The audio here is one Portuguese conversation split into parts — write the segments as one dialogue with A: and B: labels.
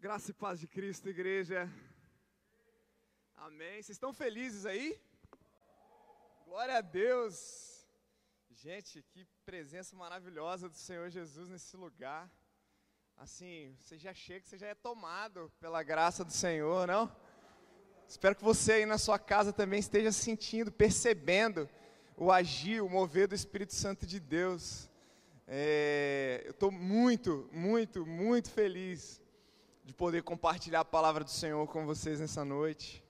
A: Graça e paz de Cristo, igreja. Amém. Vocês estão felizes aí? Glória a Deus. Gente, que presença maravilhosa do Senhor Jesus nesse lugar. Assim, você já chega, você já é tomado pela graça do Senhor, não? Espero que você aí na sua casa também esteja sentindo, percebendo o agir, o mover do Espírito Santo de Deus. É, eu estou muito, muito, muito feliz de poder compartilhar a palavra do Senhor com vocês nessa noite.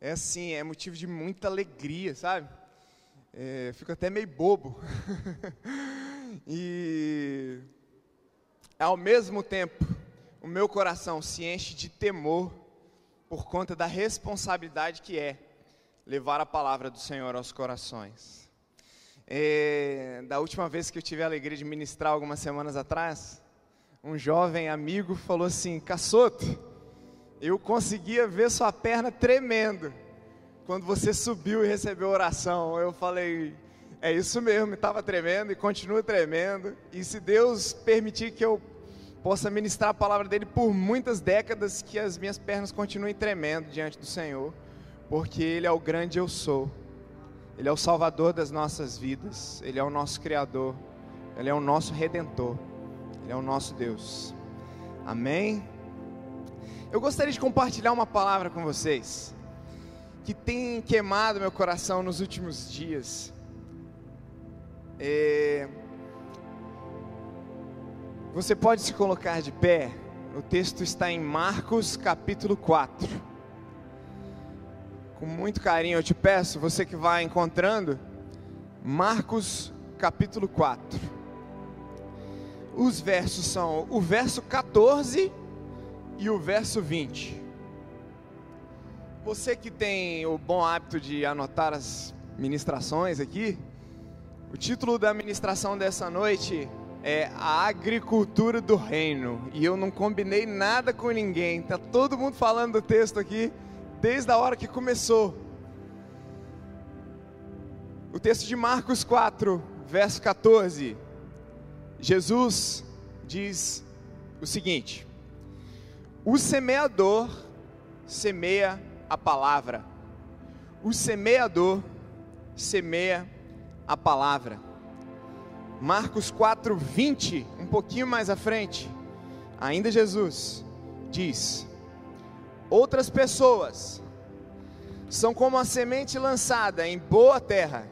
A: É assim, é motivo de muita alegria, sabe? É, fico até meio bobo. e ao mesmo tempo, o meu coração se enche de temor por conta da responsabilidade que é levar a palavra do Senhor aos corações. É, da última vez que eu tive a alegria de ministrar algumas semanas atrás, um jovem amigo falou assim: Caçoto, eu conseguia ver sua perna tremendo quando você subiu e recebeu oração. Eu falei: É isso mesmo, estava tremendo e continua tremendo. E se Deus permitir que eu possa ministrar a palavra dele por muitas décadas, que as minhas pernas continuem tremendo diante do Senhor, porque Ele é o grande eu sou. Ele é o Salvador das nossas vidas, Ele é o nosso Criador, Ele é o nosso Redentor. Ele é o nosso Deus. Amém? Eu gostaria de compartilhar uma palavra com vocês que tem queimado meu coração nos últimos dias. É... Você pode se colocar de pé. O texto está em Marcos capítulo 4. Com muito carinho eu te peço, você que vai encontrando, Marcos capítulo 4 os versos são o verso 14 e o verso 20. Você que tem o bom hábito de anotar as ministrações aqui, o título da ministração dessa noite é A Agricultura do Reino. E eu não combinei nada com ninguém, tá todo mundo falando do texto aqui desde a hora que começou. O texto de Marcos 4, verso 14 Jesus diz o seguinte: o semeador semeia a palavra, o semeador semeia a palavra. Marcos 4, 20, um pouquinho mais à frente, ainda Jesus diz: Outras pessoas são como a semente lançada em boa terra,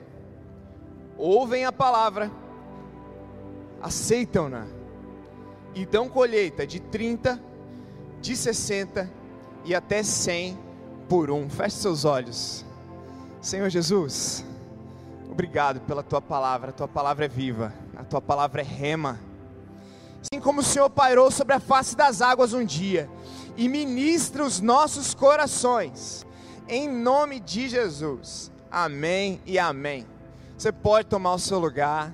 A: ouvem a palavra, aceitam-na e dão colheita de 30, de 60 e até 100 por um. Feche seus olhos. Senhor Jesus, obrigado pela tua palavra. A tua palavra é viva, a tua palavra é rema. Assim como o Senhor pairou sobre a face das águas um dia e ministra os nossos corações, em nome de Jesus. Amém e amém. Você pode tomar o seu lugar.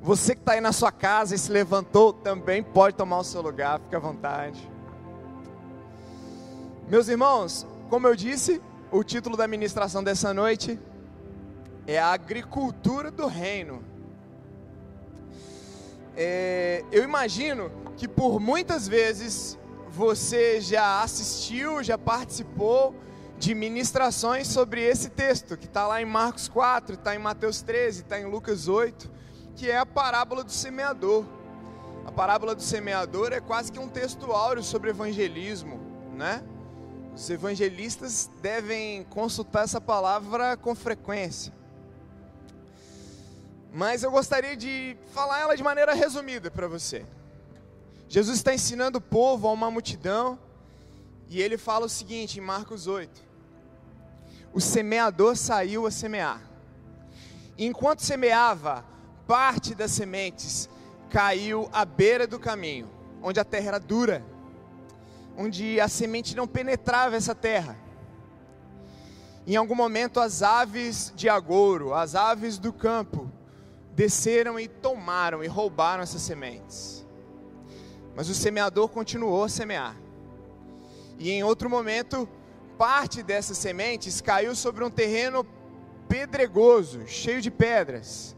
A: Você que está aí na sua casa e se levantou também pode tomar o seu lugar, fique à vontade. Meus irmãos, como eu disse, o título da ministração dessa noite é a agricultura do reino. É, eu imagino que por muitas vezes você já assistiu, já participou de ministrações sobre esse texto, que está lá em Marcos 4, está em Mateus 13, está em Lucas 8 que é a parábola do semeador. A parábola do semeador é quase que um texto áureo sobre evangelismo, né? Os evangelistas devem consultar essa palavra com frequência. Mas eu gostaria de falar ela de maneira resumida para você. Jesus está ensinando o povo a uma multidão e ele fala o seguinte em Marcos 8: O semeador saiu a semear. Enquanto semeava, parte das sementes caiu à beira do caminho, onde a terra era dura, onde a semente não penetrava essa terra. Em algum momento, as aves de agouro, as aves do campo, desceram e tomaram e roubaram essas sementes. Mas o semeador continuou a semear. E em outro momento, parte dessas sementes caiu sobre um terreno pedregoso, cheio de pedras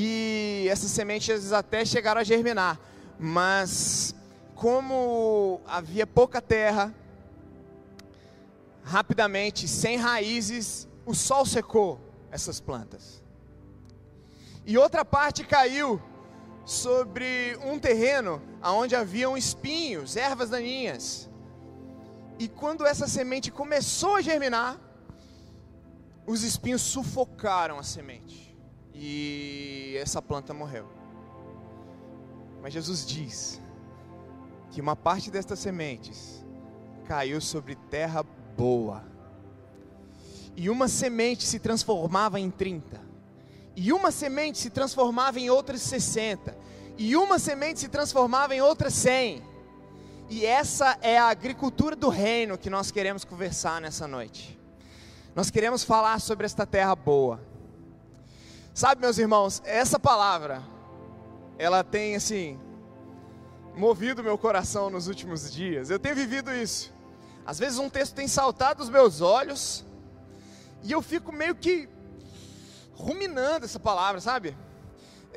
A: e essas sementes até chegaram a germinar, mas como havia pouca terra, rapidamente, sem raízes, o sol secou essas plantas. E outra parte caiu sobre um terreno onde haviam espinhos, ervas daninhas. E quando essa semente começou a germinar, os espinhos sufocaram a semente. E essa planta morreu. Mas Jesus diz que uma parte destas sementes caiu sobre terra boa. E uma semente se transformava em 30. E uma semente se transformava em outras 60. E uma semente se transformava em outras 100. E essa é a agricultura do reino que nós queremos conversar nessa noite. Nós queremos falar sobre esta terra boa. Sabe, meus irmãos, essa palavra, ela tem assim, movido meu coração nos últimos dias. Eu tenho vivido isso. Às vezes um texto tem saltado os meus olhos e eu fico meio que ruminando essa palavra, sabe?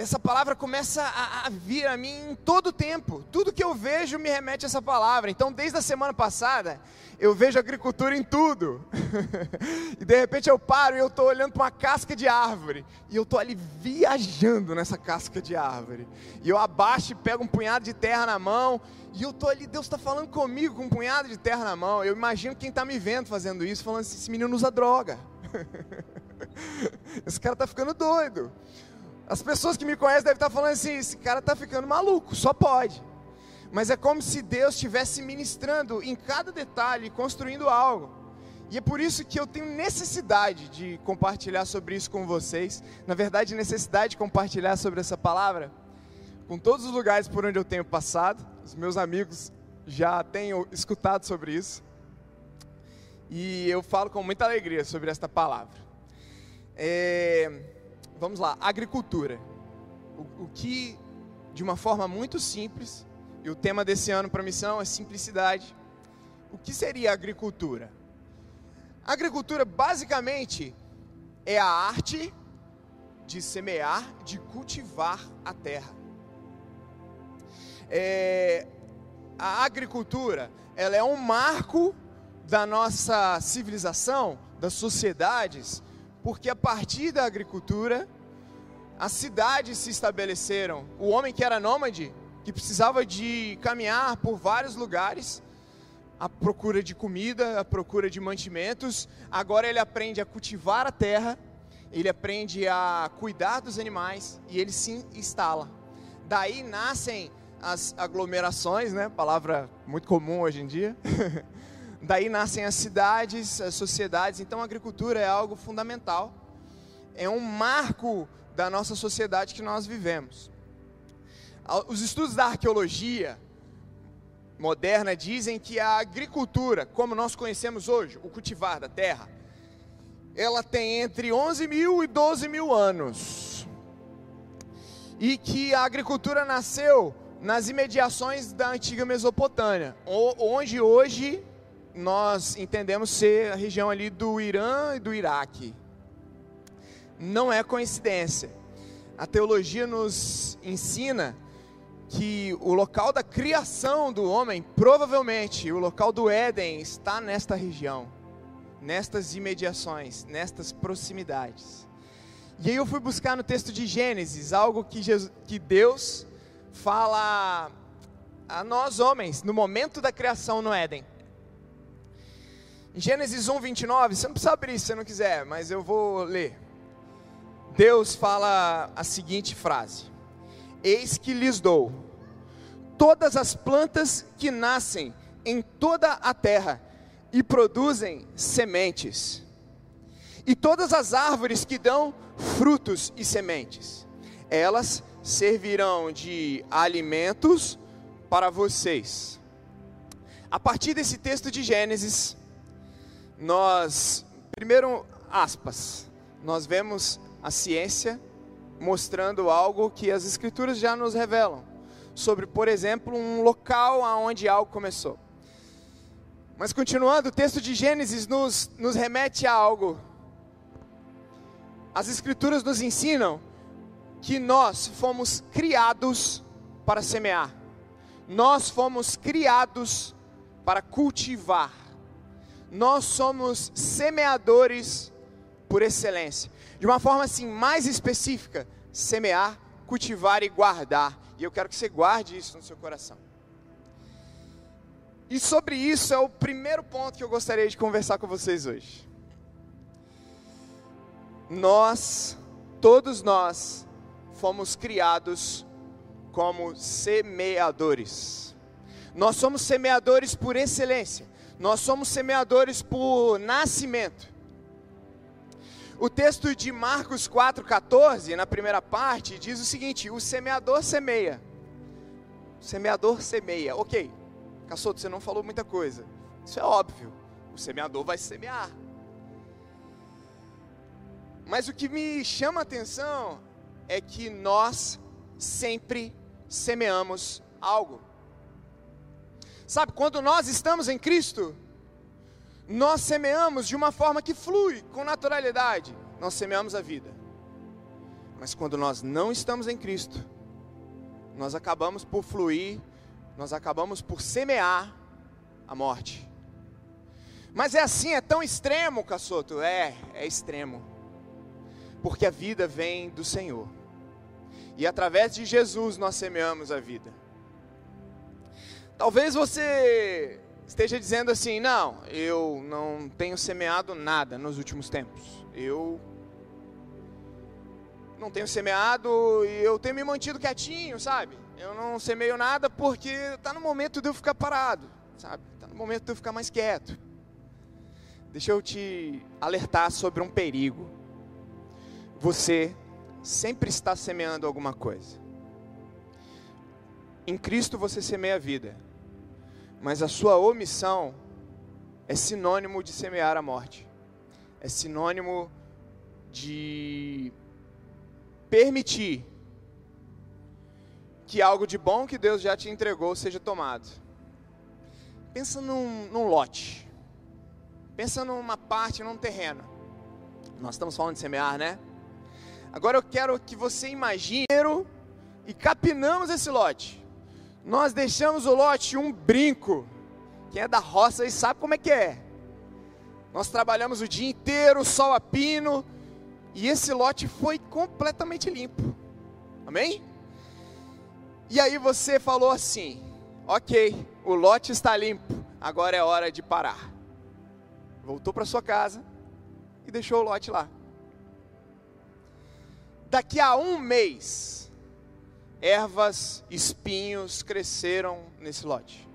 A: Essa palavra começa a, a vir a mim em todo o tempo. Tudo que eu vejo me remete a essa palavra. Então, desde a semana passada, eu vejo agricultura em tudo. e de repente eu paro e eu estou olhando para uma casca de árvore. E eu estou ali viajando nessa casca de árvore. E eu abaixo e pego um punhado de terra na mão e eu tô ali, Deus está falando comigo com um punhado de terra na mão. Eu imagino quem está me vendo fazendo isso, falando assim: esse menino usa droga. esse cara está ficando doido. As pessoas que me conhecem devem estar falando assim: esse cara está ficando maluco, só pode. Mas é como se Deus estivesse ministrando em cada detalhe, construindo algo. E é por isso que eu tenho necessidade de compartilhar sobre isso com vocês. Na verdade, necessidade de compartilhar sobre essa palavra com todos os lugares por onde eu tenho passado. Os meus amigos já têm escutado sobre isso. E eu falo com muita alegria sobre esta palavra. É, vamos lá, agricultura. O, o que, de uma forma muito simples, e o tema desse ano para a missão é simplicidade. O que seria agricultura? agricultura basicamente é a arte de semear, de cultivar a terra é, a agricultura, ela é um marco da nossa civilização, das sociedades, porque a partir da agricultura, as cidades se estabeleceram. O homem que era nômade, que precisava de caminhar por vários lugares, à procura de comida, à procura de mantimentos, agora ele aprende a cultivar a terra, ele aprende a cuidar dos animais e ele se instala. Daí nascem as aglomerações, né? Palavra muito comum hoje em dia. Daí nascem as cidades, as sociedades. Então a agricultura é algo fundamental. É um marco da nossa sociedade que nós vivemos. Os estudos da arqueologia moderna dizem que a agricultura, como nós conhecemos hoje, o cultivar da terra, ela tem entre 11 mil e 12 mil anos. E que a agricultura nasceu nas imediações da antiga Mesopotâmia, onde hoje nós entendemos ser a região ali do Irã e do Iraque. Não é coincidência. A teologia nos ensina que o local da criação do homem, provavelmente o local do Éden, está nesta região, nestas imediações, nestas proximidades. E aí eu fui buscar no texto de Gênesis algo que, Jesus, que Deus fala a nós homens, no momento da criação no Éden. Gênesis 1, 29, você não precisa abrir se você não quiser, mas eu vou ler. Deus fala a seguinte frase: Eis que lhes dou todas as plantas que nascem em toda a terra e produzem sementes, e todas as árvores que dão frutos e sementes, elas servirão de alimentos para vocês. A partir desse texto de Gênesis, nós, primeiro, aspas, nós vemos a ciência mostrando algo que as escrituras já nos revelam, sobre, por exemplo, um local aonde algo começou. Mas continuando, o texto de Gênesis nos, nos remete a algo. As escrituras nos ensinam que nós fomos criados para semear. Nós fomos criados para cultivar. Nós somos semeadores por excelência. De uma forma assim mais específica, semear, cultivar e guardar. E eu quero que você guarde isso no seu coração. E sobre isso é o primeiro ponto que eu gostaria de conversar com vocês hoje. Nós, todos nós, fomos criados como semeadores. Nós somos semeadores por excelência. Nós somos semeadores por nascimento. O texto de Marcos 4,14, na primeira parte, diz o seguinte: o semeador semeia. O semeador semeia. Ok, Caçoto, você não falou muita coisa. Isso é óbvio. O semeador vai semear. Mas o que me chama a atenção é que nós sempre semeamos algo. Sabe, quando nós estamos em Cristo, nós semeamos de uma forma que flui com naturalidade. Nós semeamos a vida. Mas quando nós não estamos em Cristo, nós acabamos por fluir, nós acabamos por semear a morte. Mas é assim, é tão extremo, Caçoto? É, é extremo. Porque a vida vem do Senhor. E através de Jesus nós semeamos a vida. Talvez você esteja dizendo assim: não, eu não tenho semeado nada nos últimos tempos. Eu não tenho semeado e eu tenho me mantido quietinho, sabe? Eu não semeio nada porque está no momento de eu ficar parado, sabe? Está no momento de eu ficar mais quieto. Deixa eu te alertar sobre um perigo. Você sempre está semeando alguma coisa. Em Cristo você semeia a vida mas a sua omissão é sinônimo de semear a morte, é sinônimo de permitir que algo de bom que Deus já te entregou seja tomado. Pensa num, num lote, pensa numa parte, num terreno. Nós estamos falando de semear, né? Agora eu quero que você imagine e capinamos esse lote nós deixamos o lote um brinco. Quem é da roça sabe como é que é. Nós trabalhamos o dia inteiro, sol a pino, e esse lote foi completamente limpo. Amém? E aí você falou assim: ok, o lote está limpo, agora é hora de parar. Voltou para sua casa e deixou o lote lá. Daqui a um mês, ervas, espinhos cresceram nesse lote.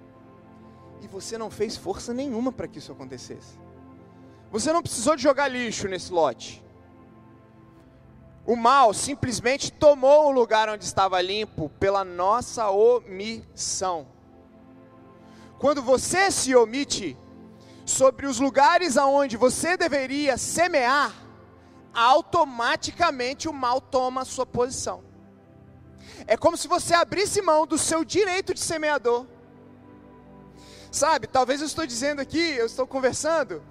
A: E você não fez força nenhuma para que isso acontecesse. Você não precisou de jogar lixo nesse lote. O mal simplesmente tomou o lugar onde estava limpo pela nossa omissão. Quando você se omite sobre os lugares aonde você deveria semear, automaticamente o mal toma a sua posição. É como se você abrisse mão do seu direito de semeador. Sabe, talvez eu estou dizendo aqui, eu estou conversando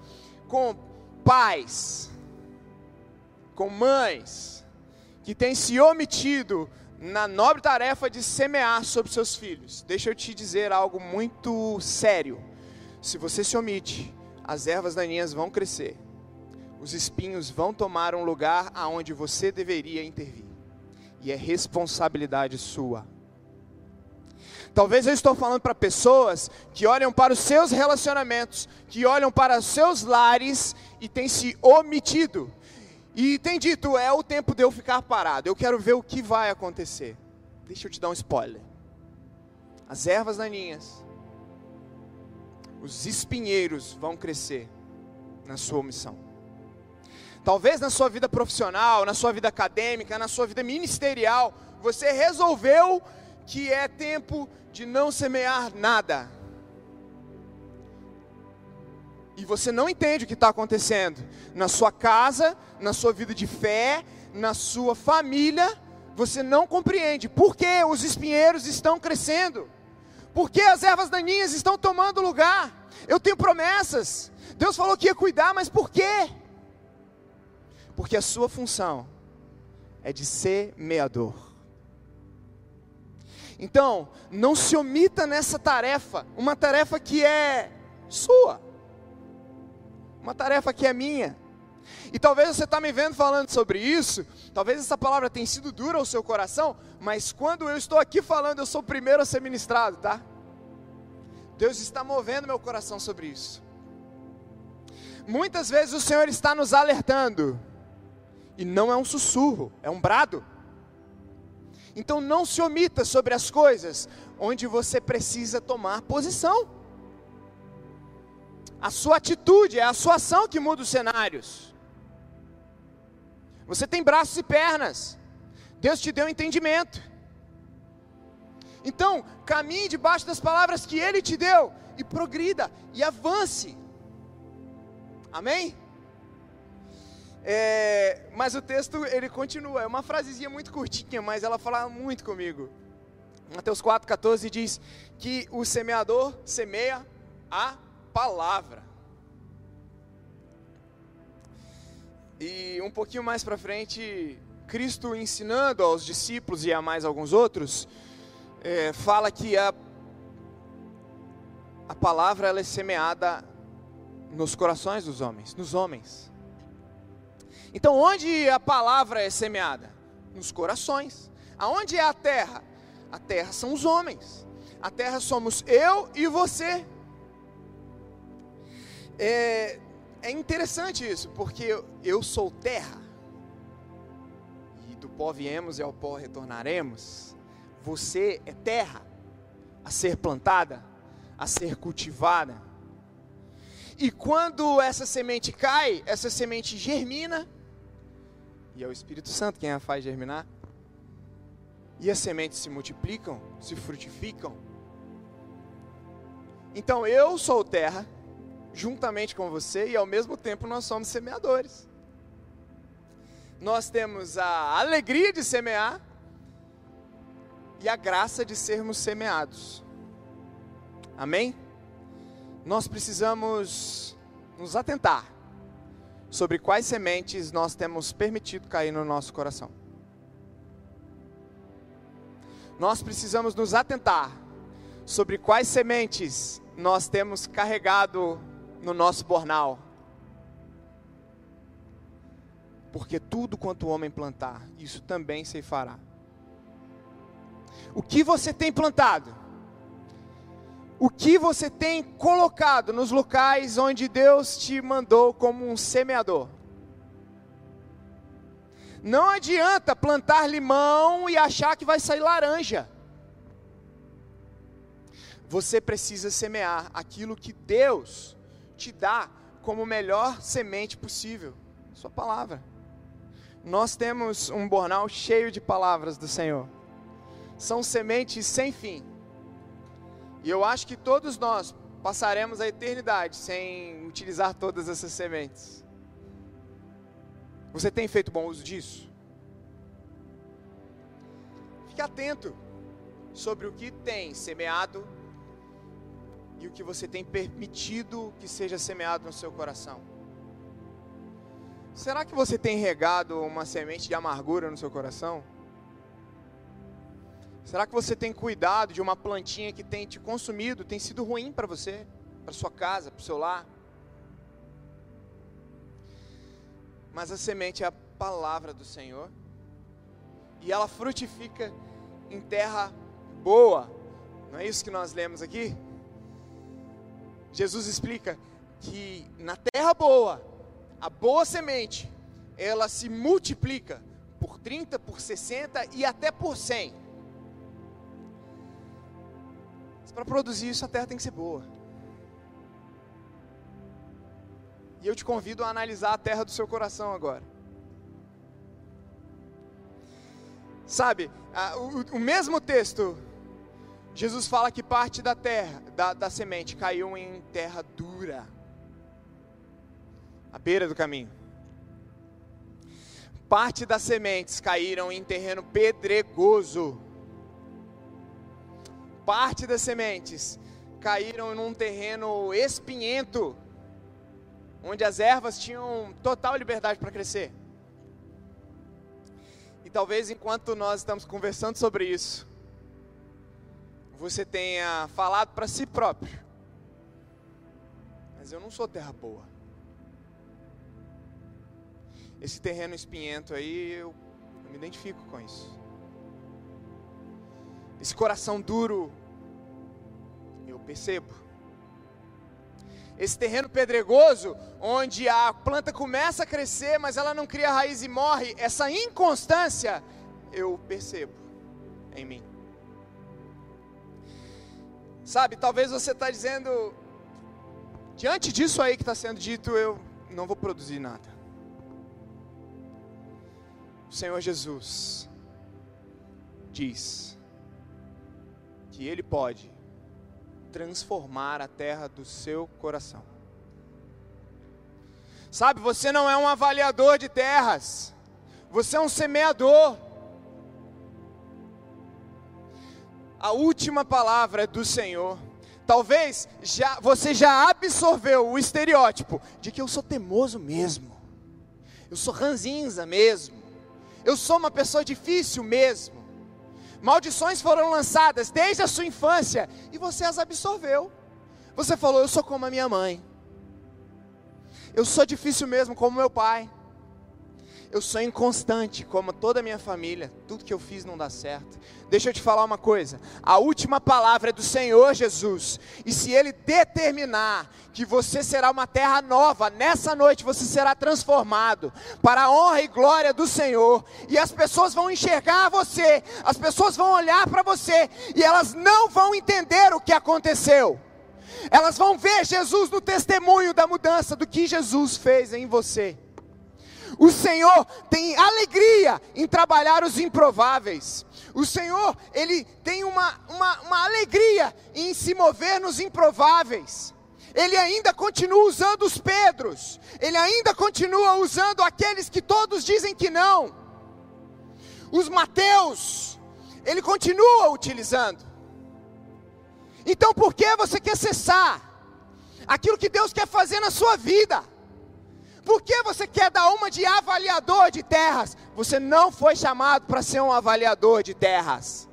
A: com pais, com mães, que têm se omitido na nobre tarefa de semear sobre seus filhos. Deixa eu te dizer algo muito sério. Se você se omite, as ervas daninhas vão crescer. Os espinhos vão tomar um lugar aonde você deveria intervir e é responsabilidade sua. Talvez eu estou falando para pessoas que olham para os seus relacionamentos, que olham para os seus lares e têm se omitido. E tem dito, é o tempo de eu ficar parado. Eu quero ver o que vai acontecer. Deixa eu te dar um spoiler. As ervas daninhas, os espinheiros vão crescer na sua omissão. Talvez na sua vida profissional, na sua vida acadêmica, na sua vida ministerial, você resolveu que é tempo de não semear nada. E você não entende o que está acontecendo na sua casa, na sua vida de fé, na sua família. Você não compreende por que os espinheiros estão crescendo, por que as ervas daninhas estão tomando lugar. Eu tenho promessas. Deus falou que ia cuidar, mas por quê? Porque a sua função é de semeador. Então, não se omita nessa tarefa, uma tarefa que é sua, uma tarefa que é minha. E talvez você está me vendo falando sobre isso, talvez essa palavra tenha sido dura ao seu coração, mas quando eu estou aqui falando, eu sou o primeiro a ser ministrado, tá? Deus está movendo meu coração sobre isso. Muitas vezes o Senhor está nos alertando, e não é um sussurro, é um brado. Então não se omita sobre as coisas onde você precisa tomar posição. A sua atitude é a sua ação que muda os cenários. Você tem braços e pernas. Deus te deu entendimento. Então, caminhe debaixo das palavras que Ele te deu e progrida e avance. Amém? É, mas o texto ele continua, é uma frasezinha muito curtinha, mas ela fala muito comigo. Mateus 4,14 diz que o semeador semeia a palavra. E um pouquinho mais para frente, Cristo ensinando aos discípulos e a mais alguns outros, é, fala que a, a palavra ela é semeada nos corações dos homens, nos homens. Então, onde a palavra é semeada? Nos corações. Aonde é a terra? A terra são os homens. A terra somos eu e você. É, é interessante isso, porque eu sou terra, e do pó viemos e ao pó retornaremos. Você é terra, a ser plantada, a ser cultivada. E quando essa semente cai, essa semente germina, e é o Espírito Santo quem a faz germinar, e as sementes se multiplicam, se frutificam. Então eu sou terra, juntamente com você e ao mesmo tempo nós somos semeadores. Nós temos a alegria de semear e a graça de sermos semeados. Amém? Nós precisamos nos atentar sobre quais sementes nós temos permitido cair no nosso coração. Nós precisamos nos atentar sobre quais sementes nós temos carregado no nosso bornal. Porque tudo quanto o homem plantar, isso também se fará. O que você tem plantado? O que você tem colocado nos locais onde Deus te mandou como um semeador? Não adianta plantar limão e achar que vai sair laranja. Você precisa semear aquilo que Deus te dá como melhor semente possível, Sua palavra. Nós temos um bornal cheio de palavras do Senhor. São sementes sem fim. E eu acho que todos nós passaremos a eternidade sem utilizar todas essas sementes. Você tem feito bom uso disso? Fique atento sobre o que tem semeado e o que você tem permitido que seja semeado no seu coração? Será que você tem regado uma semente de amargura no seu coração? Será que você tem cuidado de uma plantinha que tem te consumido, tem sido ruim para você, para sua casa, para o seu lar? Mas a semente é a palavra do Senhor e ela frutifica em terra boa. Não é isso que nós lemos aqui? Jesus explica que na terra boa, a boa semente, ela se multiplica por 30, por 60 e até por 100. Para produzir isso, a terra tem que ser boa. E eu te convido a analisar a terra do seu coração agora. Sabe, o, o mesmo texto Jesus fala que parte da terra, da, da semente, caiu em terra dura, à beira do caminho. Parte das sementes caíram em terreno pedregoso. Parte das sementes caíram em um terreno espinhento, onde as ervas tinham total liberdade para crescer. E talvez enquanto nós estamos conversando sobre isso, você tenha falado para si próprio: Mas eu não sou terra boa. Esse terreno espinhento aí, eu, eu me identifico com isso. Esse coração duro, eu percebo. Esse terreno pedregoso, onde a planta começa a crescer, mas ela não cria raiz e morre, essa inconstância, eu percebo em mim. Sabe, talvez você está dizendo, diante disso aí que está sendo dito, eu não vou produzir nada. O Senhor Jesus diz que Ele pode transformar a terra do seu coração. Sabe, você não é um avaliador de terras, você é um semeador. A última palavra é do Senhor. Talvez já, você já absorveu o estereótipo de que eu sou teimoso mesmo, eu sou ranzinza mesmo, eu sou uma pessoa difícil mesmo. Maldições foram lançadas desde a sua infância e você as absorveu. Você falou: Eu sou como a minha mãe. Eu sou difícil mesmo, como meu pai. Eu sou inconstante, como toda a minha família. Tudo que eu fiz não dá certo. Deixa eu te falar uma coisa: a última palavra é do Senhor Jesus. E se Ele determinar que você será uma terra nova, nessa noite você será transformado para a honra e glória do Senhor. E as pessoas vão enxergar você, as pessoas vão olhar para você e elas não vão entender o que aconteceu. Elas vão ver Jesus no testemunho da mudança do que Jesus fez em você. O Senhor tem alegria em trabalhar os improváveis. O Senhor, Ele tem uma, uma, uma alegria em se mover nos improváveis. Ele ainda continua usando os Pedros. Ele ainda continua usando aqueles que todos dizem que não. Os Mateus. Ele continua utilizando. Então por que você quer cessar aquilo que Deus quer fazer na sua vida? Por que você quer dar uma de avaliador de terras? Você não foi chamado para ser um avaliador de terras.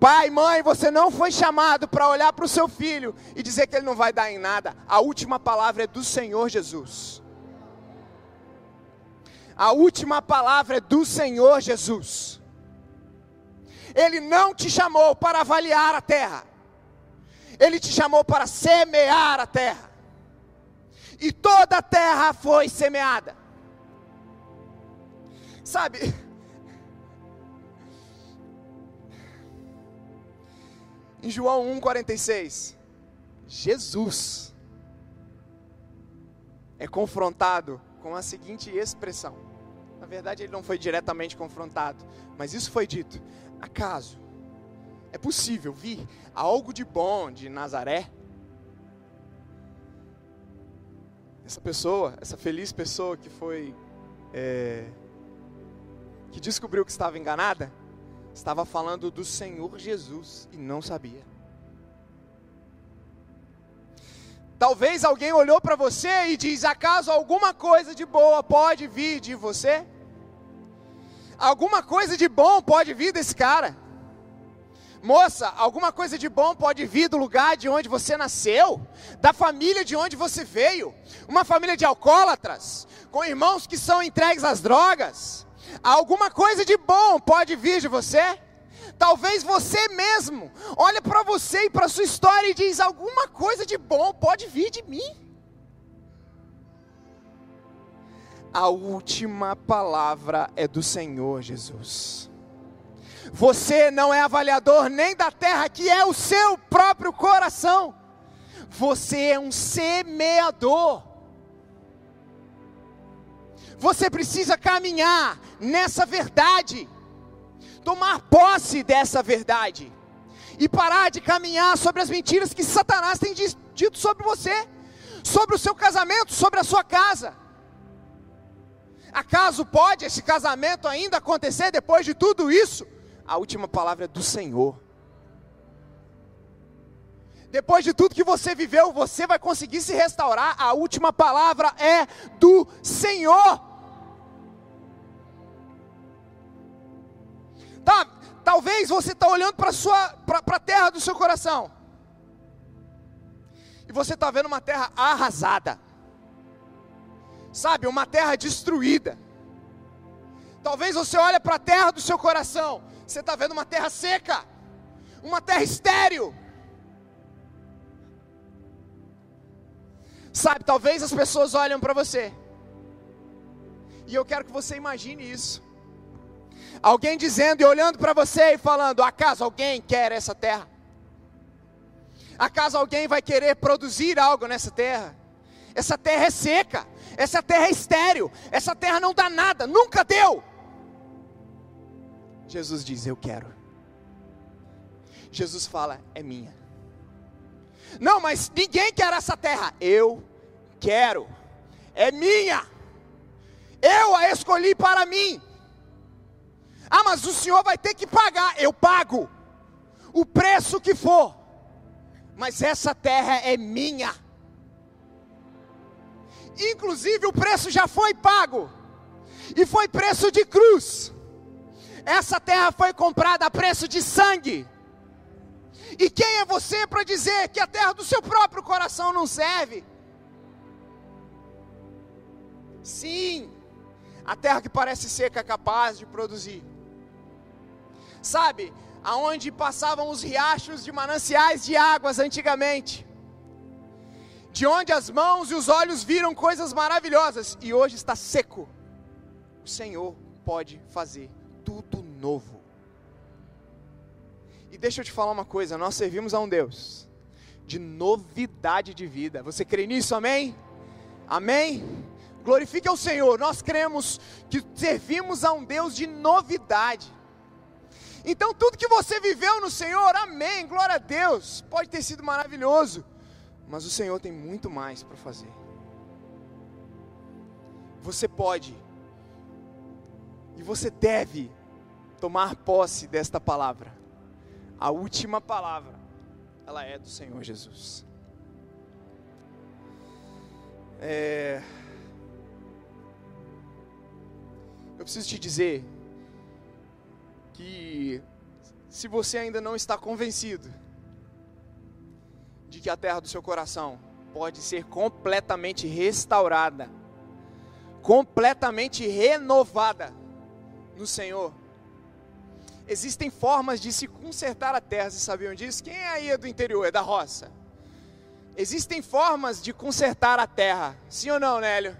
A: Pai, mãe, você não foi chamado para olhar para o seu filho e dizer que ele não vai dar em nada. A última palavra é do Senhor Jesus. A última palavra é do Senhor Jesus. Ele não te chamou para avaliar a terra. Ele te chamou para semear a terra e toda a terra foi semeada. Sabe, em João 1,46, Jesus é confrontado com a seguinte expressão. Na verdade, ele não foi diretamente confrontado, mas isso foi dito: acaso é possível vir algo de bom de Nazaré? Essa pessoa, essa feliz pessoa que foi, é, que descobriu que estava enganada, estava falando do Senhor Jesus e não sabia. Talvez alguém olhou para você e diz: acaso alguma coisa de boa pode vir de você? Alguma coisa de bom pode vir desse cara? Moça, alguma coisa de bom pode vir do lugar de onde você nasceu, da família de onde você veio, uma família de alcoólatras, com irmãos que são entregues às drogas. Alguma coisa de bom pode vir de você. Talvez você mesmo olhe para você e para sua história e diz: alguma coisa de bom pode vir de mim. A última palavra é do Senhor Jesus. Você não é avaliador nem da terra, que é o seu próprio coração. Você é um semeador. Você precisa caminhar nessa verdade, tomar posse dessa verdade e parar de caminhar sobre as mentiras que Satanás tem dito sobre você, sobre o seu casamento, sobre a sua casa. Acaso pode esse casamento ainda acontecer depois de tudo isso? A última palavra é do Senhor. Depois de tudo que você viveu, você vai conseguir se restaurar. A última palavra é do Senhor. Tá, Talvez você está olhando para a terra do seu coração. E você está vendo uma terra arrasada. Sabe, uma terra destruída. Talvez você olhe para a terra do seu coração. Você está vendo uma terra seca. Uma terra estéril. Sabe, talvez as pessoas olham para você. E eu quero que você imagine isso. Alguém dizendo e olhando para você e falando: acaso alguém quer essa terra? Acaso alguém vai querer produzir algo nessa terra? Essa terra é seca, essa terra é estéril, essa terra não dá nada, nunca deu. Jesus diz: Eu quero. Jesus fala: É minha. Não, mas ninguém quer essa terra. Eu quero. É minha. Eu a escolhi para mim. Ah, mas o senhor vai ter que pagar. Eu pago o preço que for. Mas essa terra é minha. Inclusive o preço já foi pago. E foi preço de cruz. Essa terra foi comprada a preço de sangue. E quem é você para dizer que a terra do seu próprio coração não serve? Sim, a terra que parece seca é capaz de produzir. Sabe, aonde passavam os riachos de mananciais de águas antigamente. De onde as mãos e os olhos viram coisas maravilhosas e hoje está seco. O Senhor pode fazer tudo novo. E deixa eu te falar uma coisa: nós servimos a um Deus de novidade de vida. Você crê nisso, amém? Amém? Glorifique ao Senhor. Nós cremos que servimos a um Deus de novidade. Então, tudo que você viveu no Senhor, amém, glória a Deus, pode ter sido maravilhoso, mas o Senhor tem muito mais para fazer. Você pode e você deve tomar posse desta palavra. A última palavra, ela é do Senhor Jesus. É... Eu preciso te dizer que se você ainda não está convencido de que a terra do seu coração pode ser completamente restaurada, completamente renovada no Senhor, existem formas de se consertar a terra. Vocês sabiam disso? Quem é aí é do interior, é da roça? Existem formas de consertar a terra. Sim ou não, Nélio?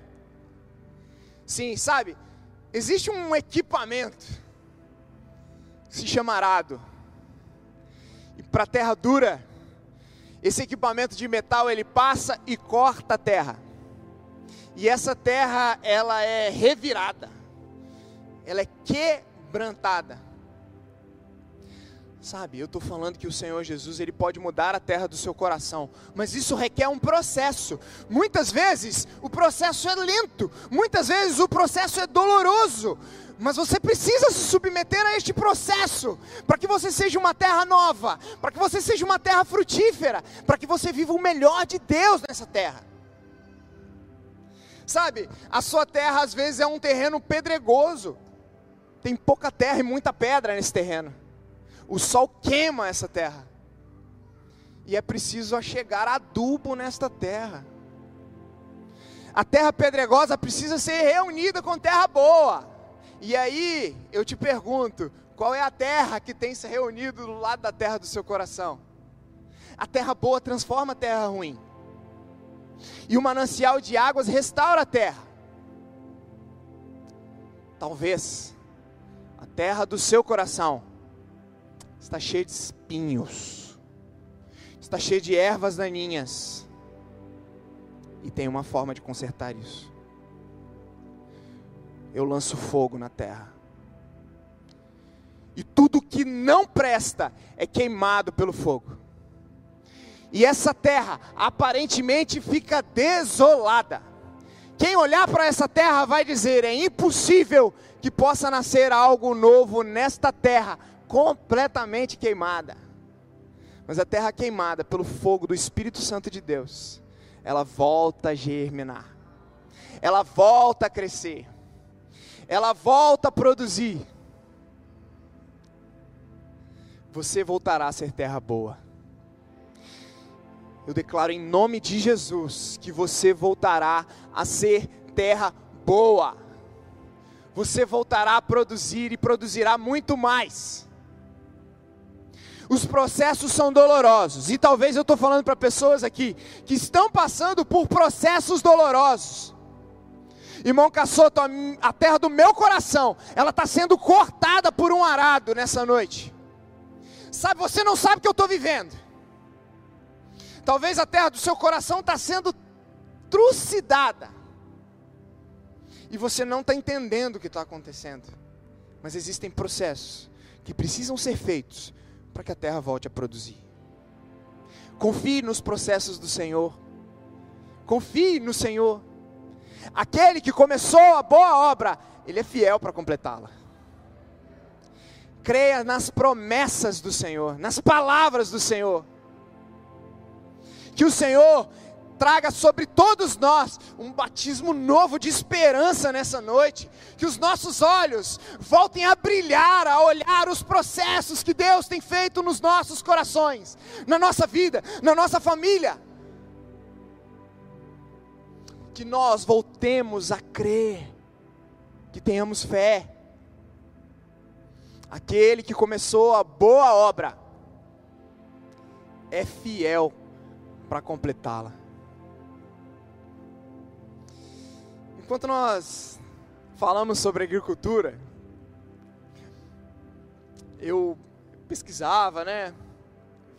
A: Sim, sabe? Existe um equipamento, se chama arado. E para terra dura, esse equipamento de metal ele passa e corta a terra. E essa terra ela é revirada. Ela é quebrantada. Sabe, eu estou falando que o Senhor Jesus ele pode mudar a terra do seu coração, mas isso requer um processo. Muitas vezes o processo é lento, muitas vezes o processo é doloroso, mas você precisa se submeter a este processo para que você seja uma terra nova, para que você seja uma terra frutífera, para que você viva o melhor de Deus nessa terra. Sabe, a sua terra às vezes é um terreno pedregoso, tem pouca terra e muita pedra nesse terreno. O sol queima essa terra. E é preciso chegar adubo nesta terra. A terra pedregosa precisa ser reunida com terra boa. E aí, eu te pergunto, qual é a terra que tem se reunido do lado da terra do seu coração? A terra boa transforma a terra ruim. E o manancial de águas restaura a terra. Talvez a terra do seu coração está cheio de espinhos, está cheio de ervas daninhas, e tem uma forma de consertar isso. Eu lanço fogo na terra, e tudo que não presta é queimado pelo fogo, e essa terra aparentemente fica desolada. Quem olhar para essa terra vai dizer: é impossível que possa nascer algo novo nesta terra, completamente queimada. Mas a terra queimada pelo fogo do Espírito Santo de Deus, ela volta a germinar, ela volta a crescer, ela volta a produzir. você voltará a ser terra boa. Eu declaro em nome de Jesus que você voltará a ser terra boa. Você voltará a produzir e produzirá muito mais. Os processos são dolorosos, e talvez eu estou falando para pessoas aqui que estão passando por processos dolorosos. Irmão Cassoto, a terra do meu coração, ela está sendo cortada por um arado nessa noite. Sabe, você não sabe o que eu estou vivendo. Talvez a terra do seu coração está sendo trucidada. E você não está entendendo o que está acontecendo. Mas existem processos que precisam ser feitos para que a terra volte a produzir. Confie nos processos do Senhor. Confie no Senhor. Aquele que começou a boa obra, ele é fiel para completá-la. Creia nas promessas do Senhor, nas palavras do Senhor. Que o Senhor traga sobre todos nós um batismo novo de esperança nessa noite. Que os nossos olhos voltem a brilhar, a olhar os processos que Deus tem feito nos nossos corações, na nossa vida, na nossa família que nós voltemos a crer, que tenhamos fé. Aquele que começou a boa obra é fiel para completá-la. Enquanto nós falamos sobre agricultura, eu pesquisava, né?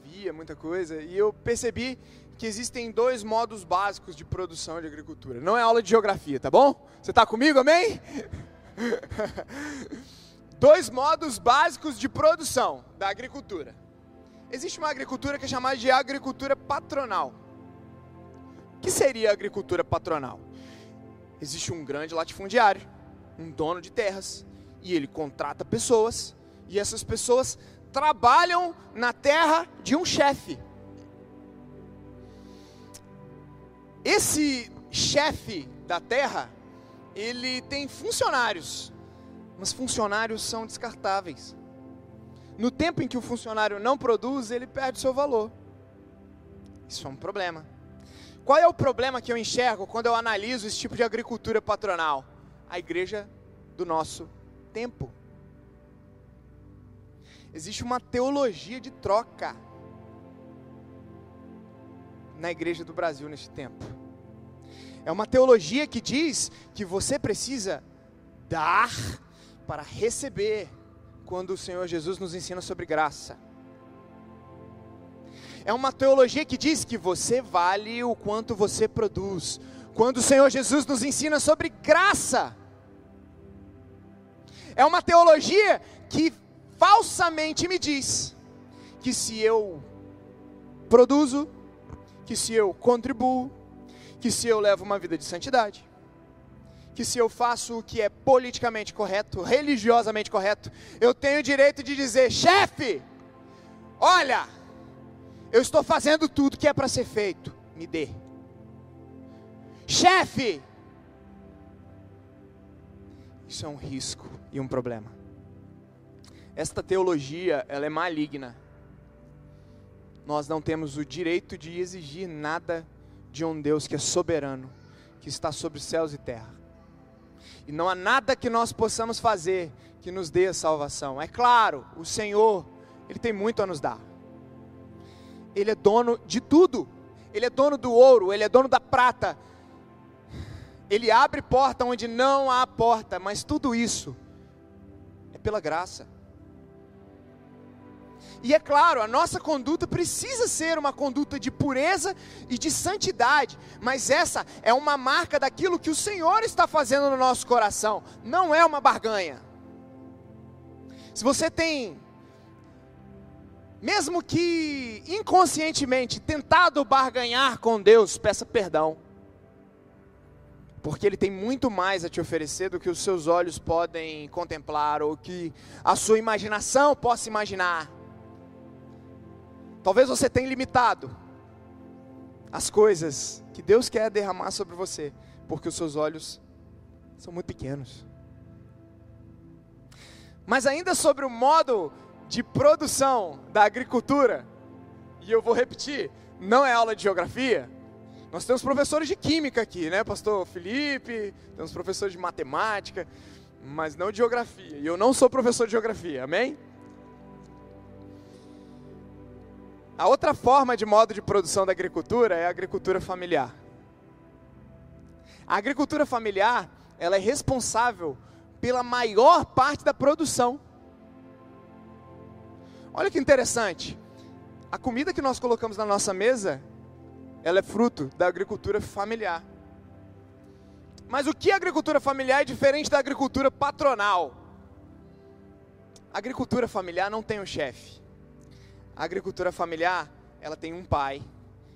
A: Via muita coisa e eu percebi que existem dois modos básicos de produção de agricultura. Não é aula de geografia, tá bom? Você está comigo, amém? dois modos básicos de produção da agricultura. Existe uma agricultura que é chamada de agricultura patronal. O que seria a agricultura patronal? Existe um grande latifundiário, um dono de terras, e ele contrata pessoas, e essas pessoas trabalham na terra de um chefe. Esse chefe da terra, ele tem funcionários, mas funcionários são descartáveis. No tempo em que o funcionário não produz, ele perde seu valor. Isso é um problema. Qual é o problema que eu enxergo quando eu analiso esse tipo de agricultura patronal? A igreja do nosso tempo. Existe uma teologia de troca na igreja do Brasil neste tempo. É uma teologia que diz que você precisa dar para receber, quando o Senhor Jesus nos ensina sobre graça. É uma teologia que diz que você vale o quanto você produz, quando o Senhor Jesus nos ensina sobre graça. É uma teologia que falsamente me diz que se eu produzo, que se eu contribuo, que se eu levo uma vida de santidade, que se eu faço o que é politicamente correto, religiosamente correto, eu tenho o direito de dizer: chefe, olha, eu estou fazendo tudo que é para ser feito, me dê. Chefe, isso é um risco e um problema. Esta teologia, ela é maligna nós não temos o direito de exigir nada de um Deus que é soberano, que está sobre céus e terra. E não há nada que nós possamos fazer que nos dê a salvação. É claro, o Senhor, Ele tem muito a nos dar. Ele é dono de tudo. Ele é dono do ouro, Ele é dono da prata. Ele abre porta onde não há porta, mas tudo isso é pela graça. E é claro, a nossa conduta precisa ser uma conduta de pureza e de santidade, mas essa é uma marca daquilo que o Senhor está fazendo no nosso coração, não é uma barganha. Se você tem, mesmo que inconscientemente, tentado barganhar com Deus, peça perdão, porque Ele tem muito mais a te oferecer do que os seus olhos podem contemplar ou que a sua imaginação possa imaginar. Talvez você tenha limitado as coisas que Deus quer derramar sobre você, porque os seus olhos são muito pequenos. Mas ainda sobre o modo de produção da agricultura, e eu vou repetir, não é aula de geografia. Nós temos professores de química aqui, né, pastor Felipe? Temos professores de matemática, mas não de geografia. E eu não sou professor de geografia, amém? A outra forma de modo de produção da agricultura é a agricultura familiar. A agricultura familiar, ela é responsável pela maior parte da produção. Olha que interessante. A comida que nós colocamos na nossa mesa, ela é fruto da agricultura familiar. Mas o que a agricultura familiar é diferente da agricultura patronal? A agricultura familiar não tem um chefe. A agricultura familiar, ela tem um pai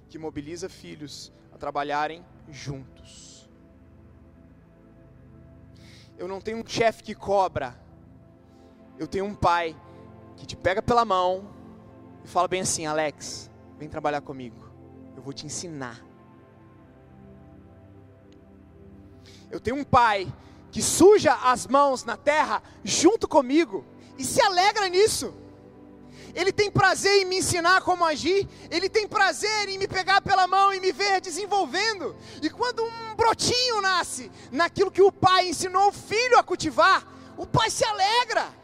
A: que mobiliza filhos a trabalharem juntos. Eu não tenho um chefe que cobra. Eu tenho um pai que te pega pela mão e fala bem assim: Alex, vem trabalhar comigo. Eu vou te ensinar. Eu tenho um pai que suja as mãos na terra junto comigo e se alegra nisso. Ele tem prazer em me ensinar como agir, Ele tem prazer em me pegar pela mão e me ver desenvolvendo. E quando um brotinho nasce naquilo que o pai ensinou o filho a cultivar, o pai se alegra.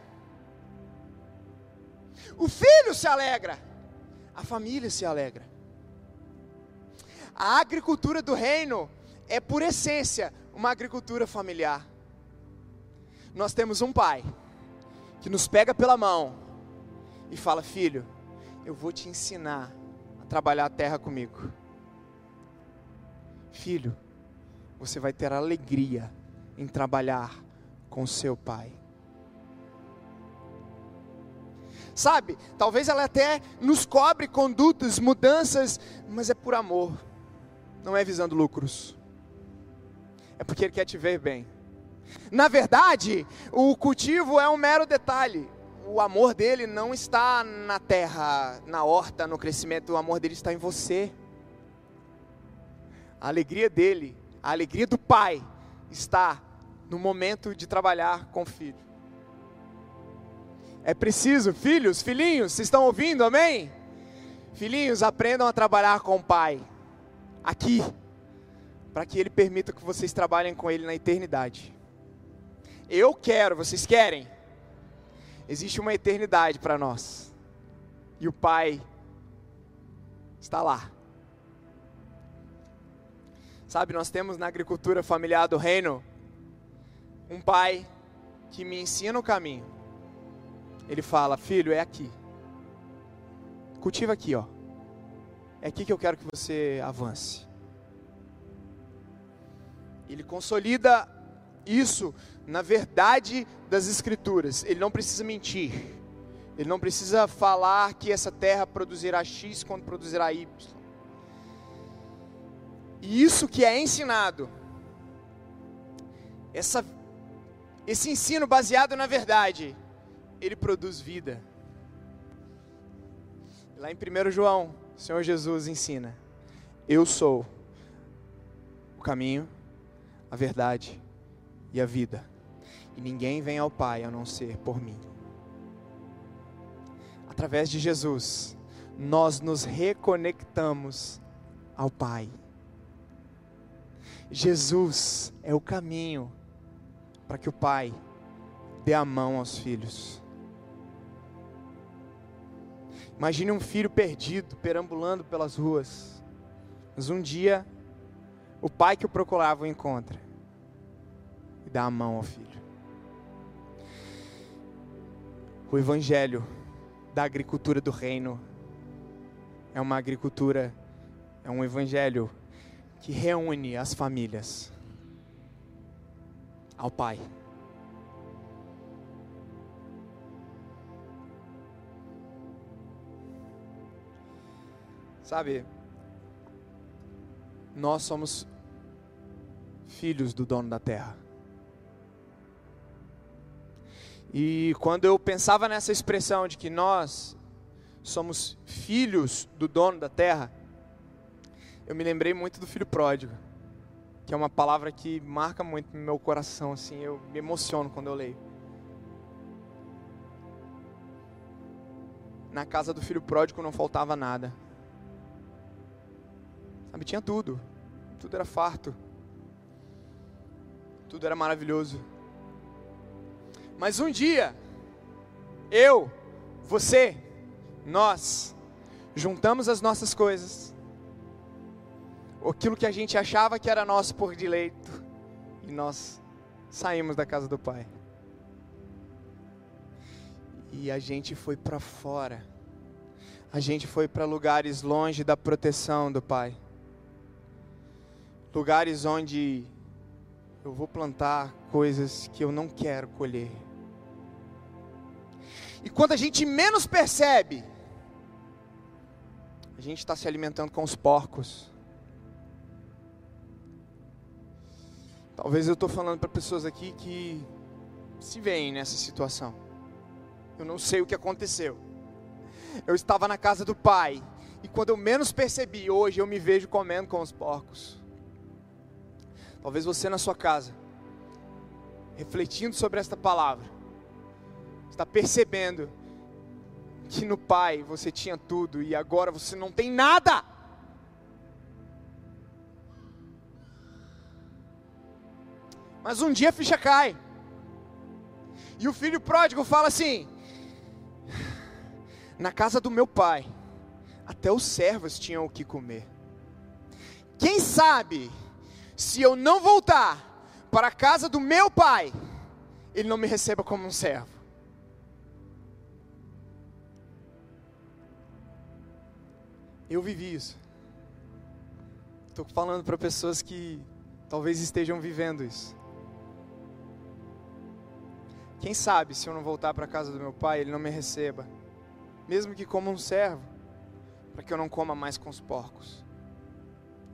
A: O filho se alegra, a família se alegra. A agricultura do reino é, por essência, uma agricultura familiar. Nós temos um pai que nos pega pela mão e fala: Filho, eu vou te ensinar a trabalhar a terra comigo. Filho, você vai ter alegria em trabalhar com seu pai. Sabe, talvez ela até nos cobre condutas, mudanças, mas é por amor, não é visando lucros, é porque Ele quer te ver bem. Na verdade, o cultivo é um mero detalhe, o amor dele não está na terra, na horta, no crescimento, o amor dele está em você. A alegria dele, a alegria do pai está no momento de trabalhar com o filho. É preciso, filhos, filhinhos, vocês estão ouvindo, amém? Filhinhos, aprendam a trabalhar com o pai, aqui, para que ele permita que vocês trabalhem com ele na eternidade. Eu quero, vocês querem? Existe uma eternidade para nós. E o Pai está lá. Sabe, nós temos na agricultura familiar do reino um pai que me ensina o caminho. Ele fala: "Filho, é aqui. Cultiva aqui, ó. É aqui que eu quero que você avance." Ele consolida isso na verdade das Escrituras. Ele não precisa mentir. Ele não precisa falar que essa terra produzirá X quando produzirá Y. E isso que é ensinado, essa, esse ensino baseado na verdade, ele produz vida. Lá em 1 João, o Senhor Jesus ensina: Eu sou o caminho, a verdade e a vida. E ninguém vem ao Pai a não ser por mim. Através de Jesus, nós nos reconectamos ao Pai. Jesus é o caminho para que o Pai dê a mão aos filhos. Imagine um filho perdido, perambulando pelas ruas. Mas um dia, o pai que o procurava o encontra e dá a mão ao filho. O evangelho da agricultura do reino é uma agricultura, é um evangelho que reúne as famílias ao Pai. Sabe, nós somos filhos do dono da terra. E quando eu pensava nessa expressão de que nós somos filhos do dono da terra, eu me lembrei muito do filho pródigo, que é uma palavra que marca muito no meu coração, assim, eu me emociono quando eu leio. na casa do filho pródigo não faltava nada. Sabe, tinha tudo. Tudo era farto. Tudo era maravilhoso. Mas um dia, eu, você, nós, juntamos as nossas coisas, aquilo que a gente achava que era nosso por direito, e nós saímos da casa do Pai. E a gente foi para fora. A gente foi para lugares longe da proteção do Pai. Lugares onde eu vou plantar coisas que eu não quero colher. E quando a gente menos percebe, a gente está se alimentando com os porcos. Talvez eu estou falando para pessoas aqui que se veem nessa situação. Eu não sei o que aconteceu. Eu estava na casa do pai. E quando eu menos percebi, hoje eu me vejo comendo com os porcos. Talvez você na sua casa, refletindo sobre esta palavra, está percebendo que no pai você tinha tudo e agora você não tem nada. Mas um dia a ficha cai. E o filho pródigo fala assim: Na casa do meu pai, até os servos tinham o que comer. Quem sabe, se eu não voltar para a casa do meu pai, ele não me receba como um servo. Eu vivi isso. Estou falando para pessoas que talvez estejam vivendo isso. Quem sabe se eu não voltar para a casa do meu pai, ele não me receba, mesmo que como um servo, para que eu não coma mais com os porcos.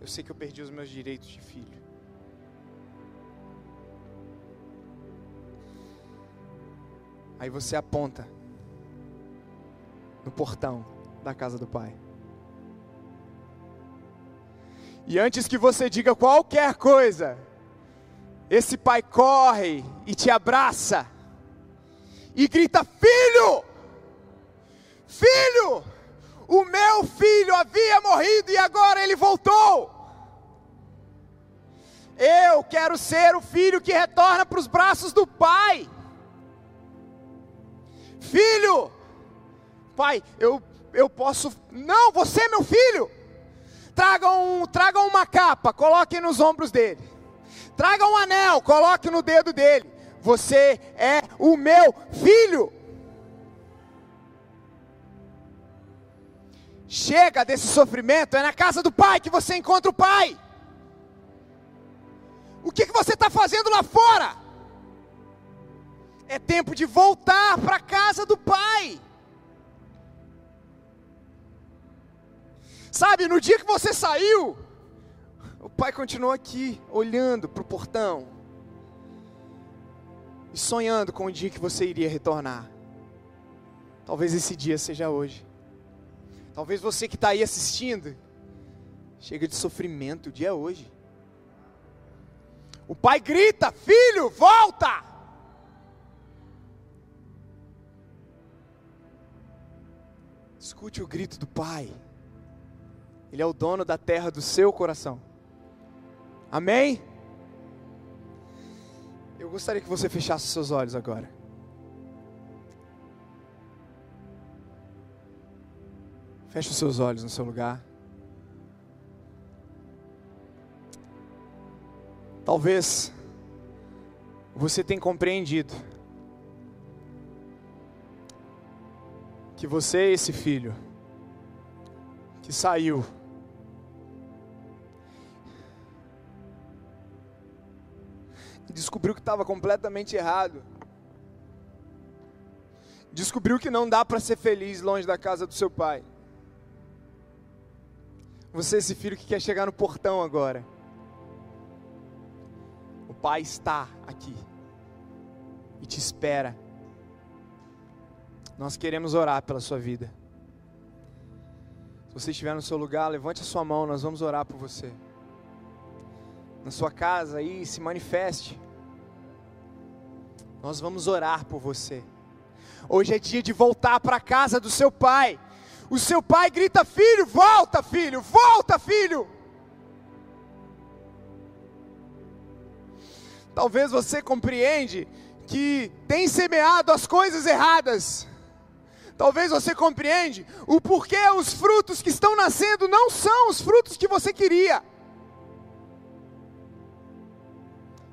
A: Eu sei que eu perdi os meus direitos de filho. Aí você aponta no portão da casa do pai. E antes que você diga qualquer coisa, esse pai corre e te abraça e grita: Filho! Filho! O meu filho havia morrido e agora ele voltou. Eu quero ser o filho que retorna para os braços do pai. Filho! Pai, eu, eu posso. Não, você é meu filho! Tragam, tragam uma capa, coloquem nos ombros dele. Traga um anel, coloque no dedo dele. Você é o meu filho. Chega desse sofrimento, é na casa do pai que você encontra o pai. O que, que você está fazendo lá fora? É tempo de voltar para a casa do pai. Sabe, no dia que você saiu, o pai continuou aqui, olhando para o portão e sonhando com o dia que você iria retornar. Talvez esse dia seja hoje. Talvez você que está aí assistindo, chega de sofrimento, o dia é hoje. O pai grita: Filho, volta! Escute o grito do pai. Ele é o dono da terra do seu coração. Amém? Eu gostaria que você fechasse seus olhos agora. Feche os seus olhos no seu lugar. Talvez você tenha compreendido que você é esse filho que saiu descobriu que estava completamente errado. Descobriu que não dá para ser feliz longe da casa do seu pai. Você é esse filho que quer chegar no portão agora. Pai está aqui e te espera. Nós queremos orar pela sua vida. Se você estiver no seu lugar, levante a sua mão, nós vamos orar por você. Na sua casa aí, se manifeste. Nós vamos orar por você. Hoje é dia de voltar para a casa do seu pai. O seu pai grita: Filho, volta, filho, volta, filho. Talvez você compreende que tem semeado as coisas erradas. Talvez você compreende o porquê os frutos que estão nascendo não são os frutos que você queria.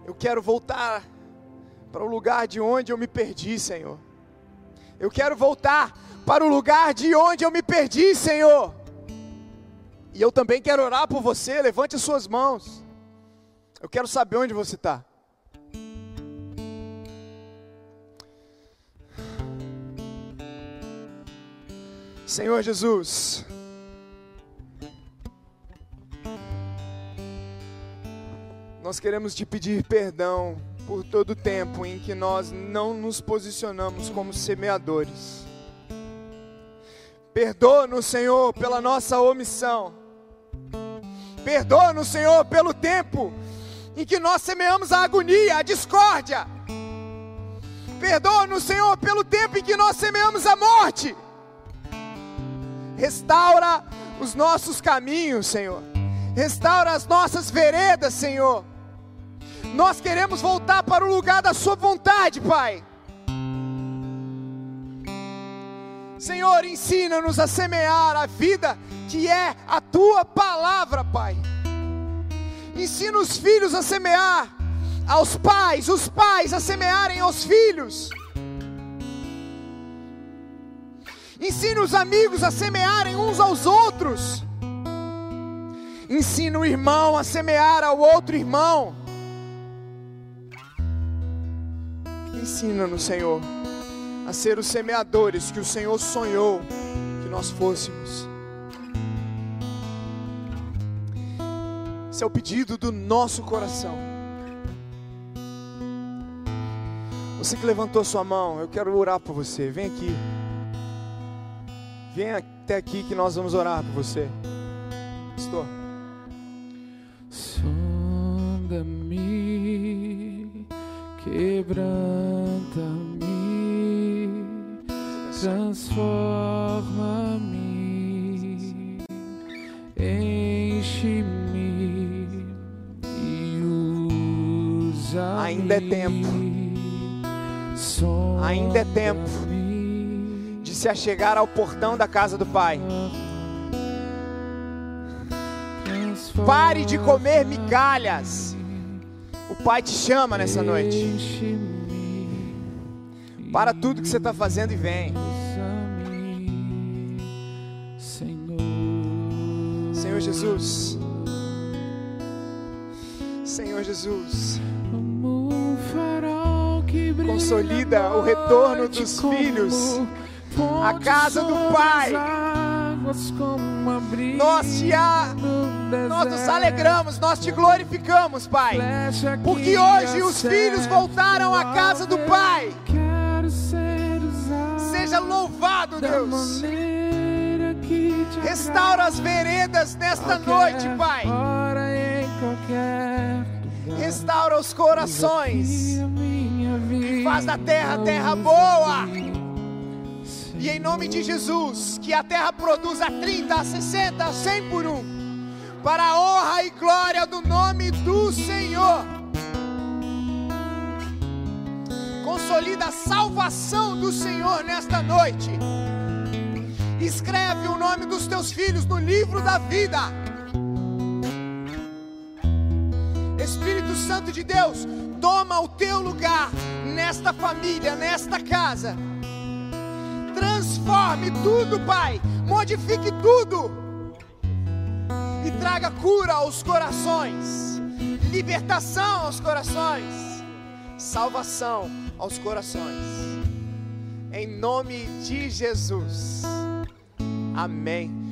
A: Eu quero voltar para o lugar de onde eu me perdi, Senhor. Eu quero voltar para o lugar de onde eu me perdi, Senhor. E eu também quero orar por você. Levante as suas mãos. Eu quero saber onde você está. Senhor Jesus, nós queremos te pedir perdão por todo o tempo em que nós não nos posicionamos como semeadores. Perdoa-nos, Senhor, pela nossa omissão. Perdoa-nos, Senhor, pelo tempo em que nós semeamos a agonia, a discórdia. Perdoa-nos, Senhor, pelo tempo em que nós semeamos a morte restaura os nossos caminhos, Senhor, restaura as nossas veredas, Senhor. Nós queremos voltar para o lugar da Sua vontade, Pai. Senhor, ensina-nos a semear a vida que é a Tua palavra, Pai. Ensina os filhos a semear, aos pais, os pais a semearem aos filhos. Ensina os amigos a semearem uns aos outros. Ensina o irmão a semear ao outro irmão. Ensina-nos, Senhor, a ser os semeadores que o Senhor sonhou que nós fôssemos. Esse é o pedido do nosso coração. Você que levantou sua mão, eu quero orar por você. Vem aqui. Vem até aqui que nós vamos orar por você. Pastor.
B: Sonda-me, quebranta-me, transforma-me, enche-me e usa.
A: Ainda é tempo. Ainda é tempo se achegar ao portão da casa do Pai. Pare de comer migalhas. O Pai te chama nessa noite. Para tudo que você está fazendo e vem. Senhor Jesus. Senhor Jesus. Consolida o retorno dos filhos a casa do Pai. Nós te a, nós nos alegramos, nós te glorificamos, Pai, porque hoje os filhos voltaram à casa do Pai. Seja louvado, Deus. Restaura as veredas nesta noite, Pai. Restaura os corações. E faz da terra terra boa. E em nome de Jesus, que a terra produza 30, 60, 100 por um, para a honra e glória do nome do Senhor. Consolida a salvação do Senhor nesta noite. Escreve o nome dos teus filhos no livro da vida. Espírito Santo de Deus, toma o teu lugar nesta família, nesta casa transforme tudo, Pai. Modifique tudo. E traga cura aos corações, libertação aos corações, salvação aos corações. Em nome de Jesus. Amém.